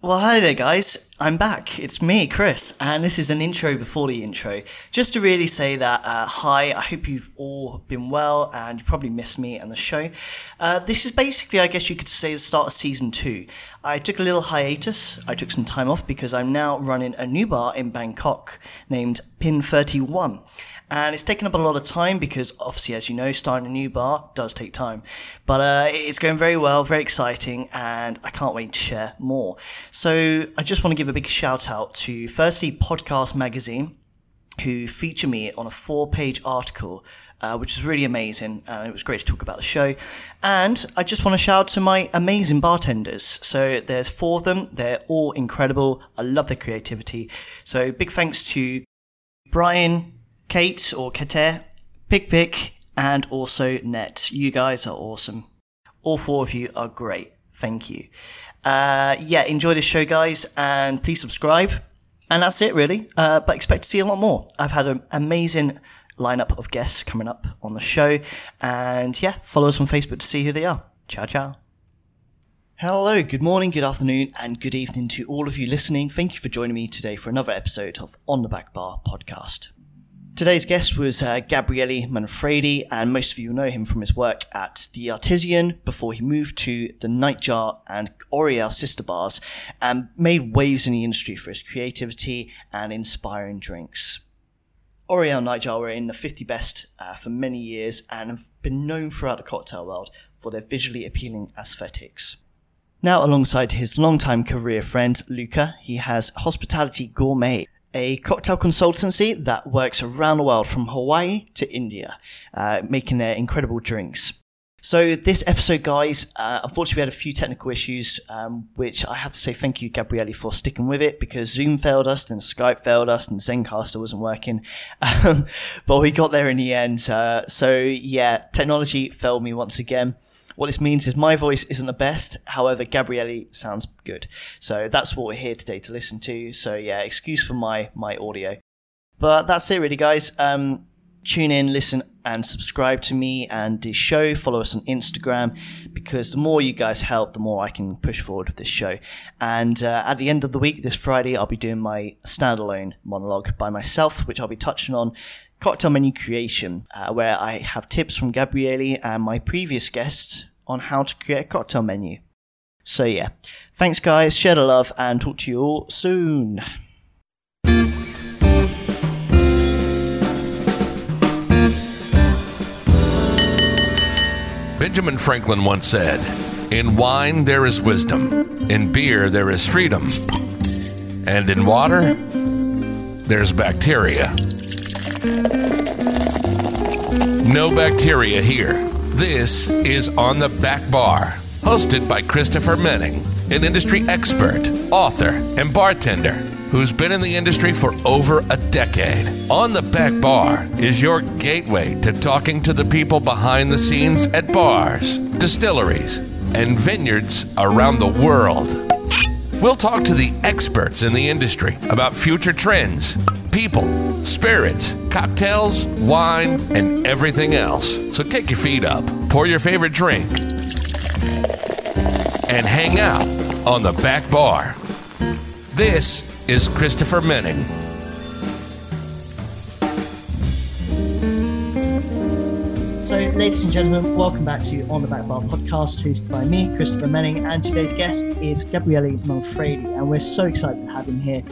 Well, hi there, guys. I'm back. It's me, Chris, and this is an intro before the intro. Just to really say that, uh, hi, I hope you've all been well and you probably missed me and the show. Uh, this is basically, I guess you could say, the start of season two. I took a little hiatus. I took some time off because I'm now running a new bar in Bangkok named Pin 31 and it's taken up a lot of time because obviously as you know starting a new bar does take time. But uh, it's going very well very exciting and i can't wait to share more. So i just want to give a big shout out to firstly podcast magazine who feature me on a four page article uh, which is really amazing and it was great to talk about the show. And i just want to shout out to my amazing bartenders. So there's four of them. They're all incredible. I love their creativity. So big thanks to brian Kate or Kate, Pick Pick, and also Net. You guys are awesome. All four of you are great. Thank you. Uh, yeah, enjoy this show, guys, and please subscribe. And that's it, really. Uh, but expect to see a lot more. I've had an amazing lineup of guests coming up on the show. And yeah, follow us on Facebook to see who they are. Ciao, ciao. Hello, good morning, good afternoon, and good evening to all of you listening. Thank you for joining me today for another episode of On the Back Bar podcast. Today's guest was uh, Gabriele Manfredi, and most of you know him from his work at The Artesian before he moved to the Nightjar and Oriole sister bars and made waves in the industry for his creativity and inspiring drinks. Oriole Nightjar were in the 50 best uh, for many years and have been known throughout the cocktail world for their visually appealing aesthetics. Now, alongside his longtime career friend Luca, he has Hospitality Gourmet, a cocktail consultancy that works around the world from Hawaii to India, uh, making their incredible drinks. So this episode, guys, uh, unfortunately we had a few technical issues, um, which I have to say thank you, Gabriele, for sticking with it because Zoom failed us, and Skype failed us, and Zencastr wasn't working. Um, but we got there in the end. Uh, so yeah, technology failed me once again. What this means is my voice isn't the best, however, Gabriele sounds good. So that's what we're here today to listen to. So yeah, excuse for my my audio. But that's it really guys. Um, tune in, listen and subscribe to me and the show. Follow us on Instagram because the more you guys help, the more I can push forward with this show. And uh, at the end of the week, this Friday, I'll be doing my standalone monologue by myself, which I'll be touching on cocktail menu creation, uh, where I have tips from Gabriele and my previous guests on how to create a cocktail menu. So yeah, thanks guys, share the love, and talk to you all soon. Benjamin Franklin once said, In wine there is wisdom, in beer there is freedom, and in water there's bacteria. No bacteria here. This is On the Back Bar, hosted by Christopher Menning, an industry expert, author, and bartender who's been in the industry for over a decade. On the Back Bar is your gateway to talking to the people behind the scenes at bars, distilleries, and vineyards around the world. We'll talk to the experts in the industry about future trends, people, spirits, cocktails, wine, and everything else. So kick your feet up, pour your favorite drink, and hang out on the back bar. This is Christopher Menning. So, ladies and gentlemen, welcome back to On the Back Bar podcast, hosted by me, Christopher Menning, and today's guest is Gabriele Manfredi, and we're so excited to have him here.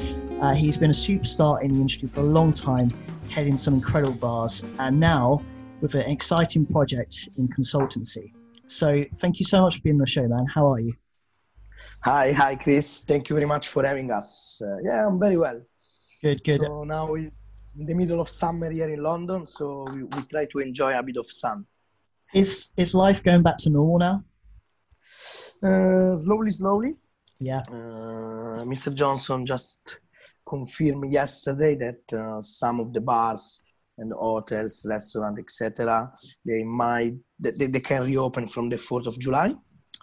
Uh, he's been a superstar in the industry for a long time, heading some incredible bars, and now with an exciting project in consultancy. So, thank you so much for being on the show, man. How are you? Hi, hi, Chris. Thank you very much for having us. Uh, yeah, I'm very well. Good, good. So now it's in the middle of summer here in London, so we, we try to enjoy a bit of sun. Is is life going back to normal now? Uh, slowly, slowly. Yeah. Uh, Mr. Johnson just confirmed yesterday that uh, some of the bars and hotels, restaurants, etc., they might they, they can reopen from the 4th of July.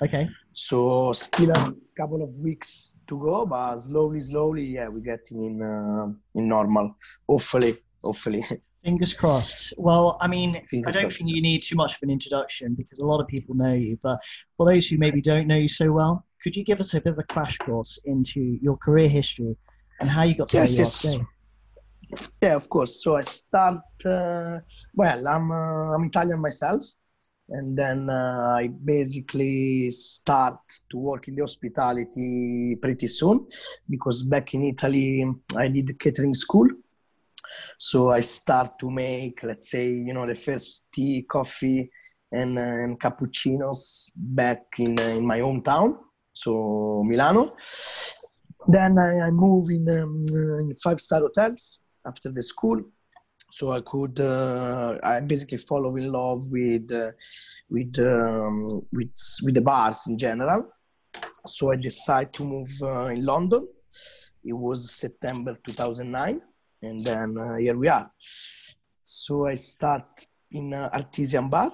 Okay. So still a couple of weeks to go, but slowly, slowly, yeah, we're getting in uh, in normal. Hopefully, hopefully. Fingers crossed. Well, I mean, Fingers I don't crossed. think you need too much of an introduction because a lot of people know you. But for those who maybe don't know you so well, could you give us a bit of a crash course into your career history and how you got to yes, where you yes. are today? Yeah, of course. So I start. Uh, well, I'm uh, I'm Italian myself, and then uh, I basically start to work in the hospitality pretty soon because back in Italy I did catering school. So I start to make, let's say, you know, the first tea, coffee, and, uh, and cappuccinos back in uh, in my hometown, so Milano. Then I, I move in, um, in five star hotels after the school so i could uh, i basically fall in love with uh, with um, with with the bars in general. So i decided to move uh, in london. It was september 2009 and then uh, here we are. So i start in uh, artesian bar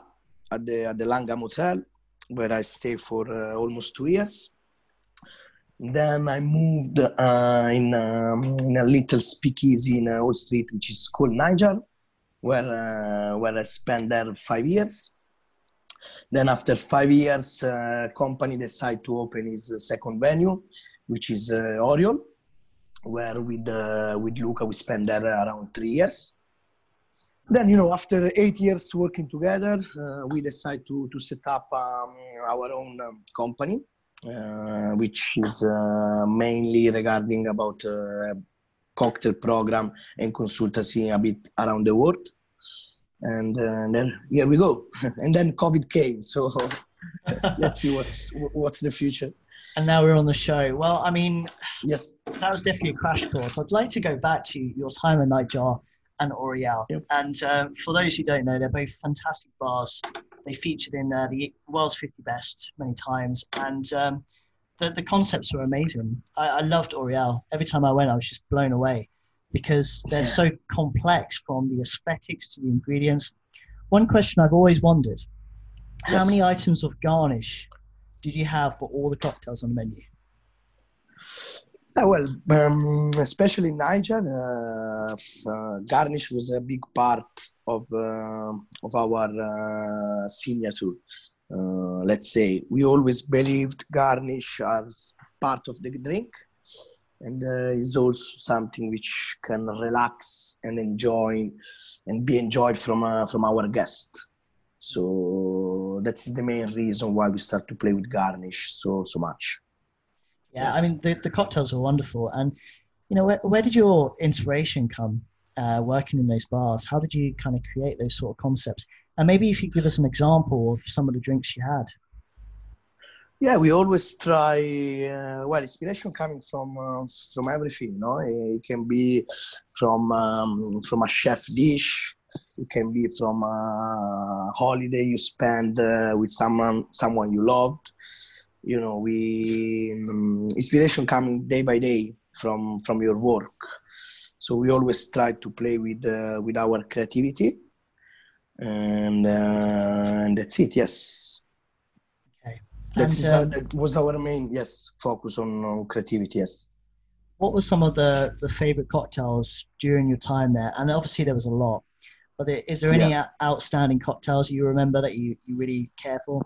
at the at the langham hotel where i stay for uh, almost two years then I moved uh, in, um, in a little speakeasy in uh, Old Street, which is called Nightjar, where, uh, where I spent there five years. Then after five years, uh, company decided to open its second venue, which is uh, Oriole, where with, uh, with Luca we spent there around three years. Then, you know, after eight years working together, uh, we decided to, to set up um, our own um, company, uh, which is uh, mainly regarding about uh, cocktail program and consultancy a bit around the world. And, uh, then here we go. and then COVID came, so let's see what's what's the future. And now we're on the show. Well, I mean, yes, that was definitely a crash course. I'd like to go back to your time in Nightjar and Oriole. Yep. And uh, for those who don't know, they're both fantastic bars. They featured in uh, the world's 50 best many times, and um, the the concepts were amazing. I, I loved Oriole. Every time I went, I was just blown away because they're Yeah. so complex from the aesthetics to the ingredients. One question I've always wondered: How many items of garnish did you have for all the cocktails on the menu? Well, um, especially Nightjar, uh, uh, garnish was a big part of uh, of our signature. Let's say we always believed garnish as part of the drink, and uh, is also something which can relax and enjoy and be enjoyed from uh, from our guest. So that's the main reason why we start to play with garnish so so much. Yeah, I mean the, the cocktails were wonderful, and you know where where did your inspiration come uh, working in those bars? How did you kind of create those sort of concepts? And maybe if you give us an example of some of the drinks you had. Yeah, we always try. Uh, well, inspiration coming from uh, from everything. You know, it can be from um, from a chef dish. It can be from a holiday you spend uh, with someone someone you loved. You know, we um, inspiration coming day by day from from your work. So we always try to play with uh, with our creativity, and uh, and that's it. Yes. Okay. That's And, uh, that was our main yes focus on, on creativity. Yes. what were some of the the favorite cocktails during your time there? And obviously there was a lot, but is there any out- outstanding cocktails you remember that you, you really care for?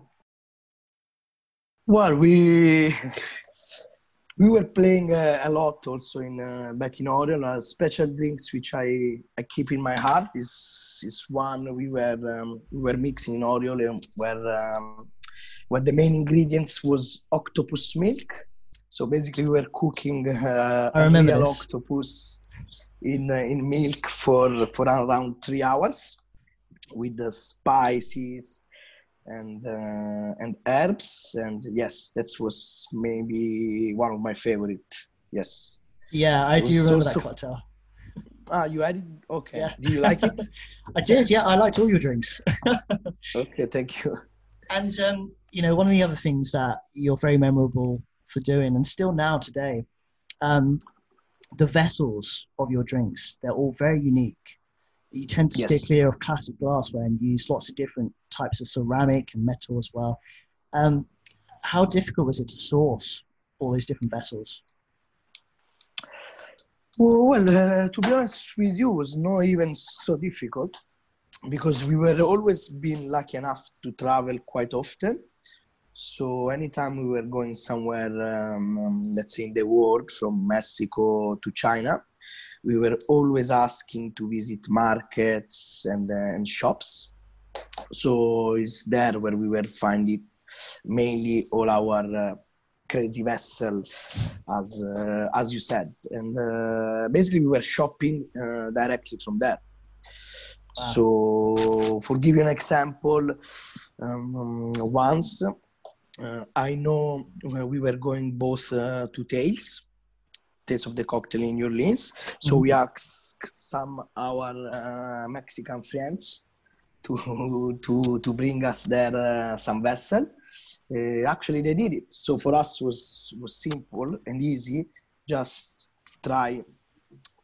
Well, we we were playing uh, a lot also in uh, back in Oriole. Uh, special drinks which I, I keep in my heart is is one we were um, we were mixing in Oriole where um, where the main ingredients was octopus milk. So basically, we were cooking uh, I a real octopus in uh, in milk for for around three hours with the spices and uh, and herbs and yes that was maybe one of my favorite yes Yeah, I do remember so- that cocktail. ah you added okay Yeah. do you like it I did, yeah. I liked all your drinks. okay thank you And um, you know, one of the other things that you're very memorable for doing, and still now today, um, the vessels of your drinks—they're all very unique. You tend to stay Yes. clear of classic glassware and use lots of different types of ceramic and metal as well. Um, how difficult was it to source all these different vessels? Well, well uh, to be honest with you, it was not even so difficult because we were always been lucky enough to travel quite often. So anytime we were going somewhere, um, um, let's say in the world, from Mexico to China, we were always asking to visit markets and, uh, and shops. So it's there where we were finding mainly all our uh, crazy vessel, as uh, as you said, and uh, basically we were shopping uh, directly from there. Wow. So, for give you an example, um, once uh, I know we were going both uh, to Tales, Tales of the Cocktail in New Orleans. So mm-hmm. we asked some our uh, Mexican friends to to to bring us there uh, some vessel. Uh, actually, they did it. So for us was was simple and easy. Just try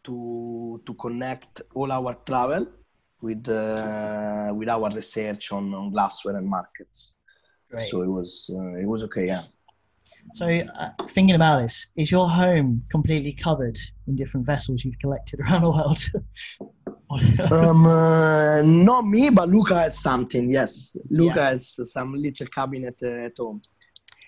to to connect all our travel with uh, with our research on, on glassware and markets. Great. So it was uh, it was okay, yeah. So uh, thinking about this, is your home completely covered in different vessels you've collected around the world? um, uh, not me, but Luca has something. Yes, Luca yeah. has some little cabinet uh, at home.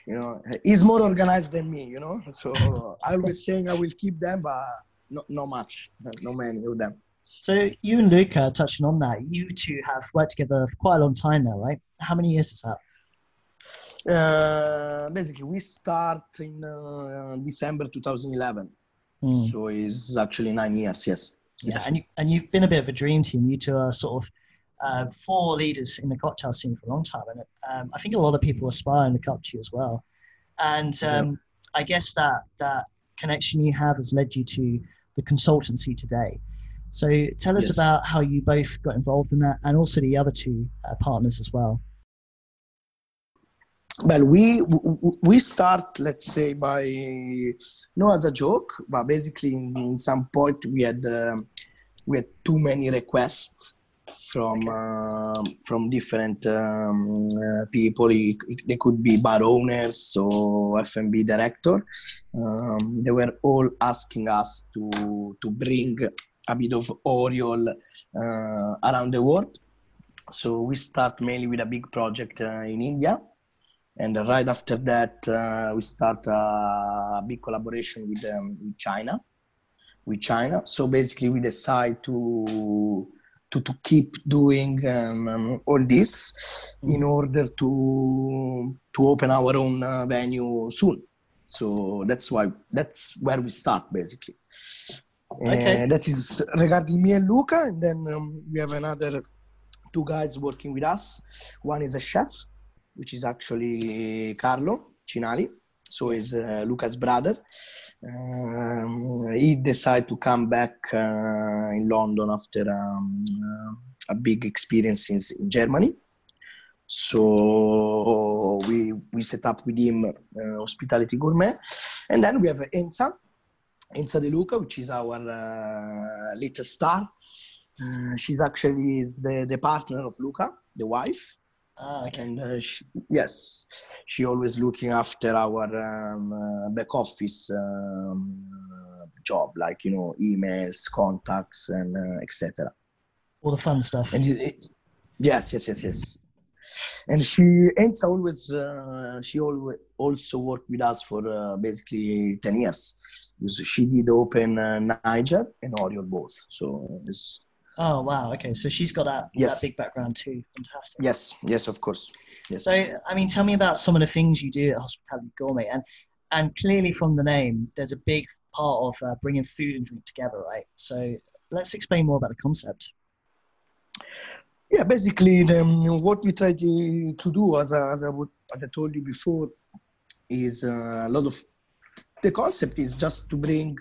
You know, he's more organized than me. You know, so I was saying I will keep them, but not not much, not many of them. So you and Luca, touching on that, you two have worked together for quite a long time now, right? How many years is that? Uh, basically, we start in uh, December 2011, mm. so it's actually nine years. Yes. Yeah, yes. and you, and you've been a bit of a dream team. You two are sort of uh, four leaders in the cocktail scene for a long time, and um, I think a lot of people aspire to look up to you as well. And um, yeah. I guess that that connection you have has led you to the consultancy today. So tell us yes. about how you both got involved in that, and also the other two uh, partners as well. Well, we we start, let's say, by not as a joke, but basically, in, some point, we had um, we had too many requests from uh, from different um, uh, people. they could be bar owners or F&B director. Um, they were all asking us to to bring a bit of Oriole uh, around the world. So we start mainly with a big project uh, in India. And right after that, uh, we start a big collaboration with, um, with China. With China, so basically, we decide to to, to keep doing um, um, all this in order to to open our own uh, venue soon. So that's why that's where we start basically. Okay. Uh, that is regarding me and Luca, and then um, we have another two guys working with us. One is a chef, which is actually Carlo Cinalli, so is uh, Luca's brother. Um, he decided to come back uh, in London after um, uh, a big experience in, in, Germany. So we we set up with him uh, Hospitality Gourmet, and then we have Enza, Enza De Luca, which is our uh, little star. Uh, she's actually is the, the partner of Luca, the wife. Ah, okay. And uh, she, yes, she always looking after our um, uh, back office um, job, like you know, emails, contacts, and uh, etc. All the fun stuff. And it, yes, yes, yes, yes and she Enza always uh, she always also worked with us for uh, basically 10 years so she did open uh, nightjar and oriole both so it's oh wow okay so she's got that, yes. that big background too fantastic. Yes yes of course yes. So i mean tell me about some of the things you do at hospitality gourmet and and clearly from the name there's a big part of uh, bringing food and drink together right? So let's explain more about the concept. Yeah, basically, the, what we try to, to do, as I, as, I would, as I told you before, is uh, a lot of the concept is just to bring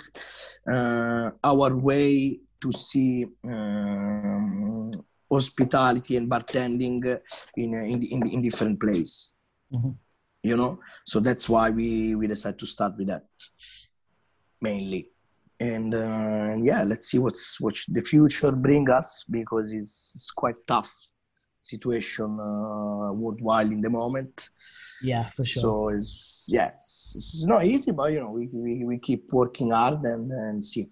uh, our way to see um, hospitality and bartending in in, in, in different places. Mm-hmm. You know, so that's why we we decided to start with that mainly. And uh, yeah let's see what's what the future bring us because it's, it's quite tough situation uh, worldwide in the moment. Yeah for sure. So it's yeah it's, it's not easy but you know we, we, we keep working hard and, and see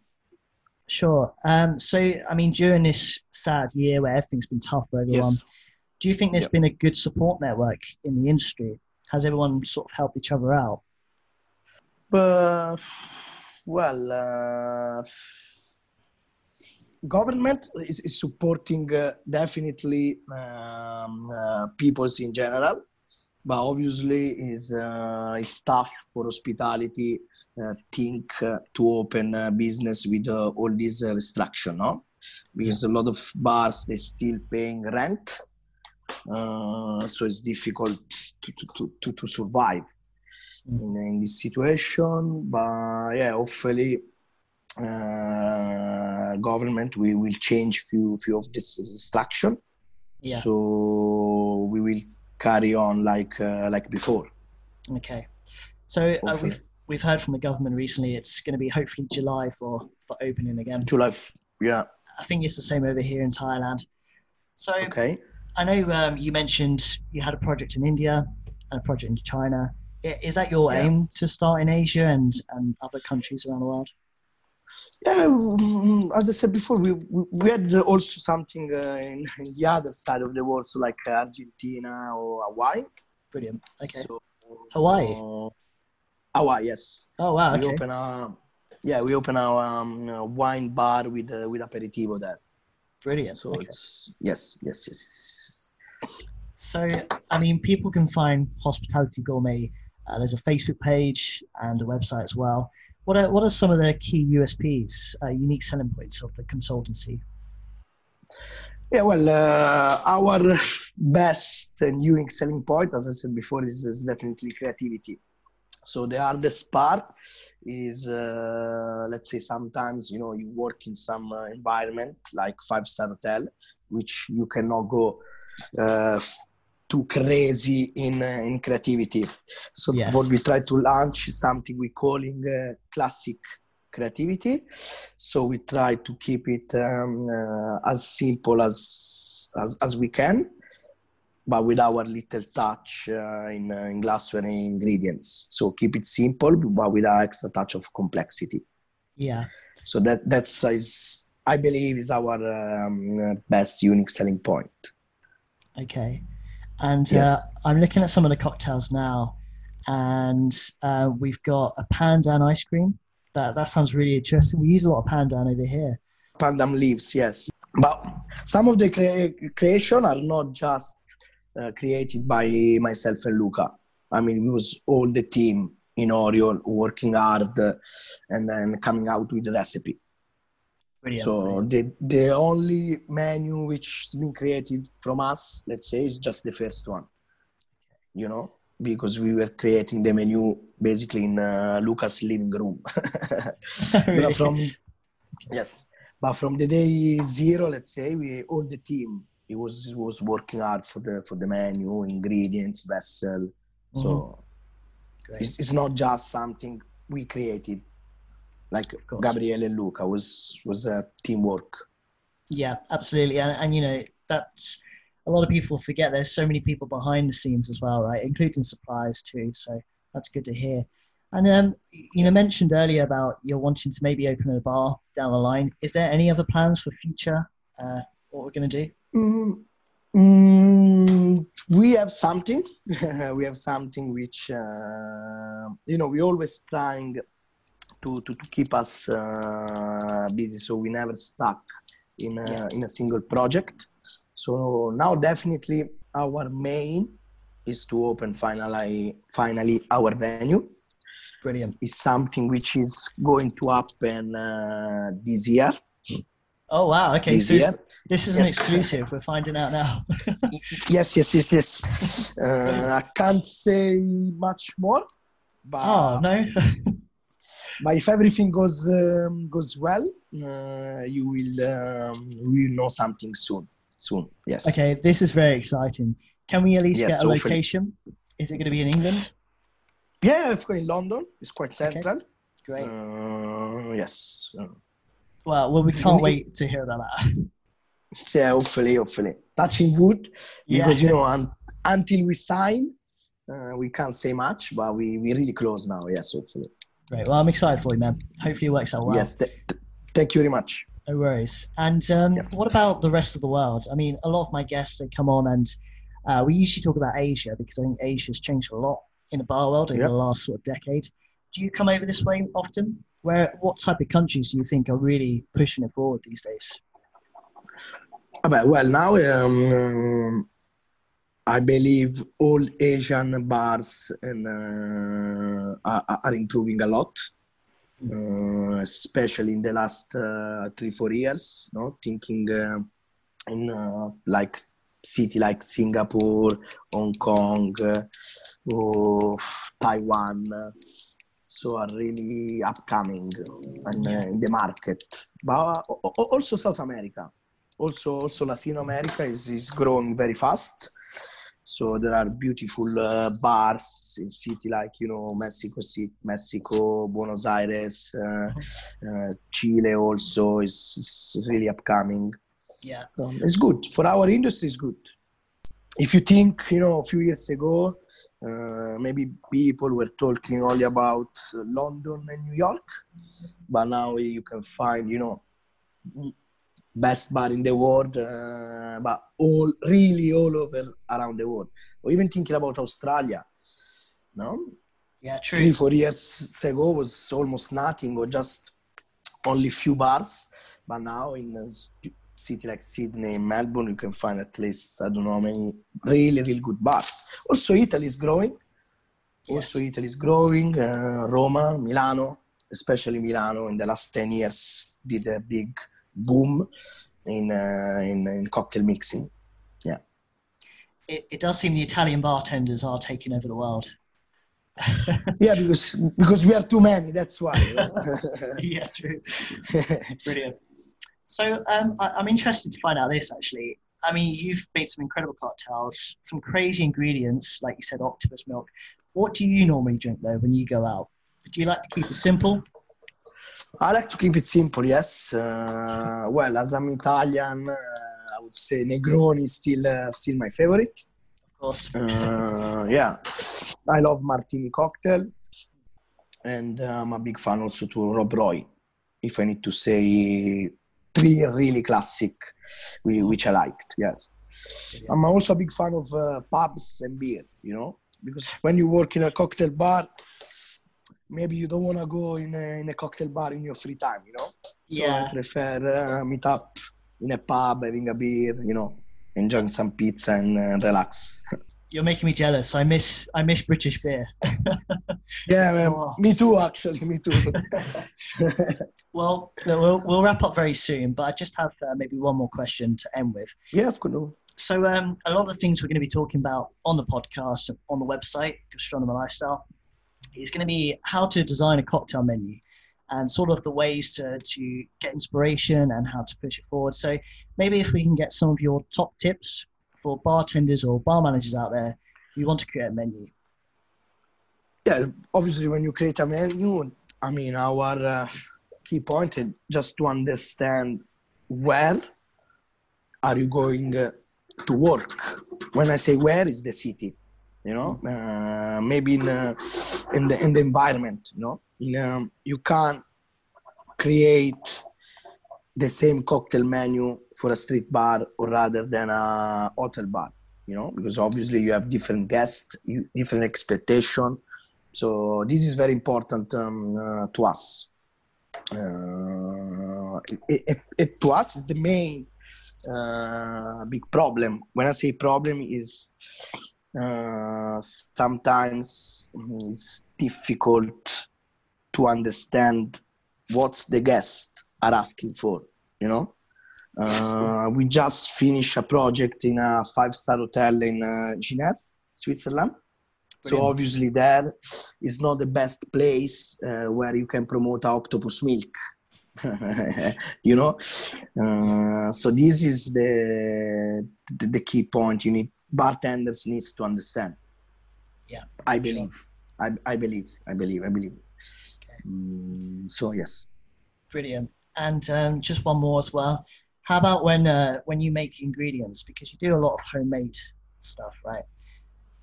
sure um so i mean during this sad year where everything's been tough for everyone yes. do you think there's yep. been a good support network in the industry has everyone sort of helped each other out? But well, uh, government is, is supporting uh, definitely um, uh, peoples in general but obviously is uh, is tough for hospitality uh, think uh, to open a business with uh, all these uh, restriction no? Because a lot of bars they still paying rent uh, so it's difficult to, to, to, to survive in, in this situation. But yeah hopefully uh, government we will change few few of this restriction. Yeah. so we will carry on like uh, like before Okay. So uh, we've we've heard from the government recently. It's going to be hopefully July for for opening again. July yeah I think it's the same over here in Thailand. So okay I know um, you mentioned you had a project in India and a project in China. Is that your Yeah. aim to start in Asia and, and other countries around the world? Yeah mm, as i said before we we, had also something uh, in, in the other side of the world so like uh, argentina or hawaii Brilliant. Okay. so, Hawaii? uh, hawaii yes Oh wow. we Okay. open our yeah we open our um, wine bar with uh, with aperitivo there Brilliant. so okay. it's yes yes yes, yes. So, I mean, people can find Hospitality Gourmet. Uh, there's a Facebook page and a website as well. What are, what are some of the key USPs, uh, unique selling points of the consultancy? Yeah, well, uh, our best and unique selling point, as I said before, is, is definitely creativity. So the hardest part is, uh, let's say, sometimes you know you work in some uh, environment like five star hotel, which you cannot go uh, too crazy in uh, in creativity. So Yes. what we try to launch is something we calling uh, classic creativity. So we try to keep it um, uh, as simple as, as as we can, but with our little touch uh, in, uh, in glassware ingredients. So keep it simple, but with an extra touch of complexity. Yeah. So that that's is I believe is our um, uh, best unique selling point. Okay. And Yes. uh, I'm looking at some of the cocktails now, and uh, we've got a pandan ice cream. That that sounds really interesting. We use a lot of pandan over here. Pandan leaves, yes. But some of the crea- creation are not just uh, created by myself and Luca. I mean, it was all the team in Oriole working hard uh, and then coming out with the recipe. Brilliant. So the the only menu which been created from us, let's say, is just the first one. You know, because we were creating the menu basically in uh, Luca's living room. But from yes, but from the day zero, let's say, we all the team it was was working hard for the for the menu, ingredients, vessel. So it's, it's not just something we created, like course. Gabriele and Luca was was a teamwork. Yeah, absolutely. And, and you know, that's a lot of people forget there's so many people behind the scenes as well, right? Including suppliers too. So that's good to hear. And um, you know, mentioned earlier about you're wanting to maybe open a bar down the line. Is there any other plans for future? Uh, what we're going to do? Mm, mm, we have something. we have something which uh, you know we always trying to to, to keep us uh, busy, so we never stuck in a, Yeah. in a single project. So now definitely our main is to open finally finally our venue. Brilliant. Is something which is going to happen uh, this year. Oh wow. Okay, This so year. this is an Yes. exclusive. We're finding out now. yes yes yes yes uh, i can't say much more but, oh no. but if everything goes um, goes well uh, you will um, we will know something soon soon yes okay, this is very exciting. Can we at least Yes, get a hopefully. location? Is it going to be in England? yeah course in london it's quite central Great. uh, yes Well, well, we can't wait to hear about that. yeah hopefully hopefully touching wood Yeah. because you know un- until we sign uh, we can't say much but we we really close now yes hopefully Great. Well, I'm excited for you, man. Hopefully, it works out well. yes th- th- thank you very much No worries. And um, Yeah. what about the rest of the world? I mean, a lot of my guests they come on and Uh, we usually talk about Asia because I think Asia has changed a lot in the bar world over yep. the last sort of decade. Do you come over this way often? Where what type of countries do you think are really pushing it forward these days? Well, now um, I believe all Asian bars and, uh, are, are, improving a lot, uh, especially in the last uh, three four years. No, thinking uh, in uh, like city like Singapore, Hong Kong, uh, or Taiwan. So are really upcoming in, in the market, but also South America also also Latin America is, is growing very fast. So there are beautiful uh, bars in city like you know Mexico City, Mexico, Buenos Aires, uh, uh, Chile also is, is, really upcoming. Yeah, um, it's good for our industry. It's good. If you think you know a few years ago, uh, maybe people were talking only about London and New York, but now you can find you know best bar in the world, uh, but all really all over around the world. Or even thinking about Australia, no? Yeah, true. Three, four years ago was almost nothing, or just only few bars. But now in a city like Sydney, Melbourne, you can find at least I don't know how many really, really good bars. Also, Italy is growing. Yes. Also, Italy is growing. Uh, Roma, Milano, especially Milano, in the last ten years did a big boom in, uh, in, in cocktail mixing. Yeah. It, it does seem the Italian bartenders are taking over the world. yeah, because because we are too many. That's why. yeah, true. Brilliant. So um, I, I'm interested to find out this actually. I mean, you've made some incredible cocktails, some crazy ingredients, like you said, octopus milk. What do you normally drink though when you go out? Do you like to keep it simple? I like to keep it simple, yes. Uh, well, as I'm Italian, uh, I would say Negroni is still uh, still my favorite. Of course. Uh, yeah, I love martini cocktail, and I'm a big fan also to Rob Roy. If I need to say three really classic, which I liked, yes. I'm also a big fan of uh, pubs and beer. You know, because when you work in a cocktail bar maybe you don't want to go in a, in a cocktail bar in your free time, you know? So yeah. I prefer uh, meet up in a pub, having a beer, you know, enjoying some pizza and uh, relax. You're making me jealous. I miss I miss British beer. yeah, man, oh. me too. Actually, me too. well, we'll we'll wrap up very soon, but I just have uh, maybe one more question to end with. Yeah, of course. So, um, a lot of the things we're going to be talking about on the podcast, on the website, Gastronomy Lifestyle, is going to be how to design a cocktail menu and sort of the ways to, to get inspiration and how to push it forward. So maybe if we can get some of your top tips for bartenders or bar managers out there who want to create a menu. Yeah, obviously when you create a menu, I mean our uh, key point is just to understand where are you going uh, to work. When I say where is the city, you know uh, maybe in uh, in the in the environment you know in, um, you can't create the same cocktail menu for a street bar or rather than a hotel bar you know because obviously you have different guests different expectation. So this is very important um, uh, to us. Uh, it, it, it, to us is the main uh, big problem. When i say problem is uh, sometimes it's difficult to understand what the guests are asking for you know? Uh, we just finished a project in a five star hotel in uh, geneva switzerland. Brilliant. so obviously there is not the best place uh, where you can promote octopus milk you know? Uh, so this is the, the, the key point you need bartenders needs to understand. Yeah, I believe. Sure. I, I believe. I believe. I believe. Okay. Mm, so yes. Brilliant. And um, just one more as well. How about when uh, when you make ingredients? Because you do a lot of homemade stuff, right?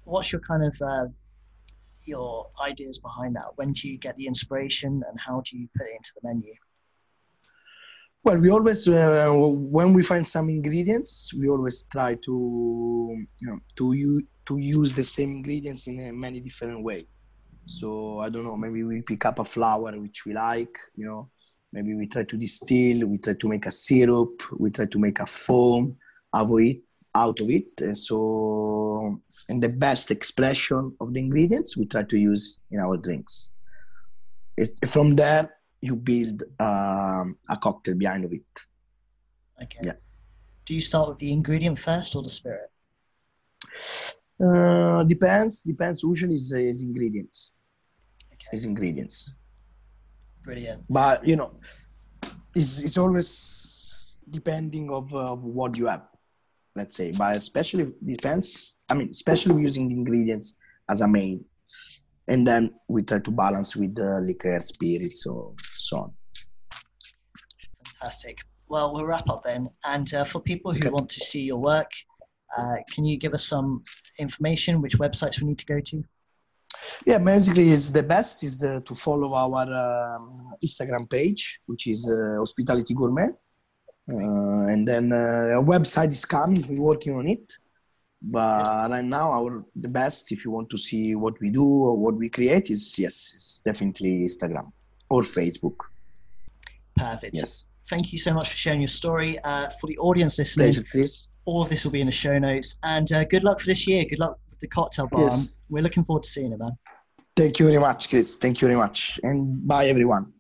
What's your kind of uh, your ideas behind that? When do you get the inspiration, and how do you put it into the menu? Well, we always uh, when we find some ingredients, we always try to you know to to use the same ingredients in a many different way. So I don't know, maybe we pick up a flower which we like, you know, maybe we try to distill, we try to make a syrup, we try to make a foam out of it, out of it. And so, and the best expression of the ingredients we try to use in our drinks. It's, from there, you build um, a cocktail behind of it. Okay. Yeah. Do you start with the ingredient first or the spirit? Uh, depends. Depends. Usually, is, is ingredients. Okay. Is ingredients. Brilliant. But you know, it's, it's always depending of, uh, of what you have. Let's say, but especially depends. I mean, especially using the ingredients as a main and then we try to balance with the liquor, spirits, so so on. Fantastic. Well, we'll wrap up then. And uh, for people who okay. want to see your work, uh, can you give us some information? Which websites we need to go to? Yeah, basically, is the best is the, to follow our um, Instagram page, which is uh, Hospitality Gourmet, uh, and then uh, a website is coming. We're working on it but right now our the best if you want to see what we do or what we create is yes it's definitely instagram or facebook. Perfect. Yes. Thank you so much for sharing your story uh, for the audience listening. Pleasure, Chris. all of this will be in the show notes. And uh, good luck for this year. Good luck with the cocktail bar. Yes. we're looking forward to seeing it man. Thank you very much chris. Thank you very much. And bye everyone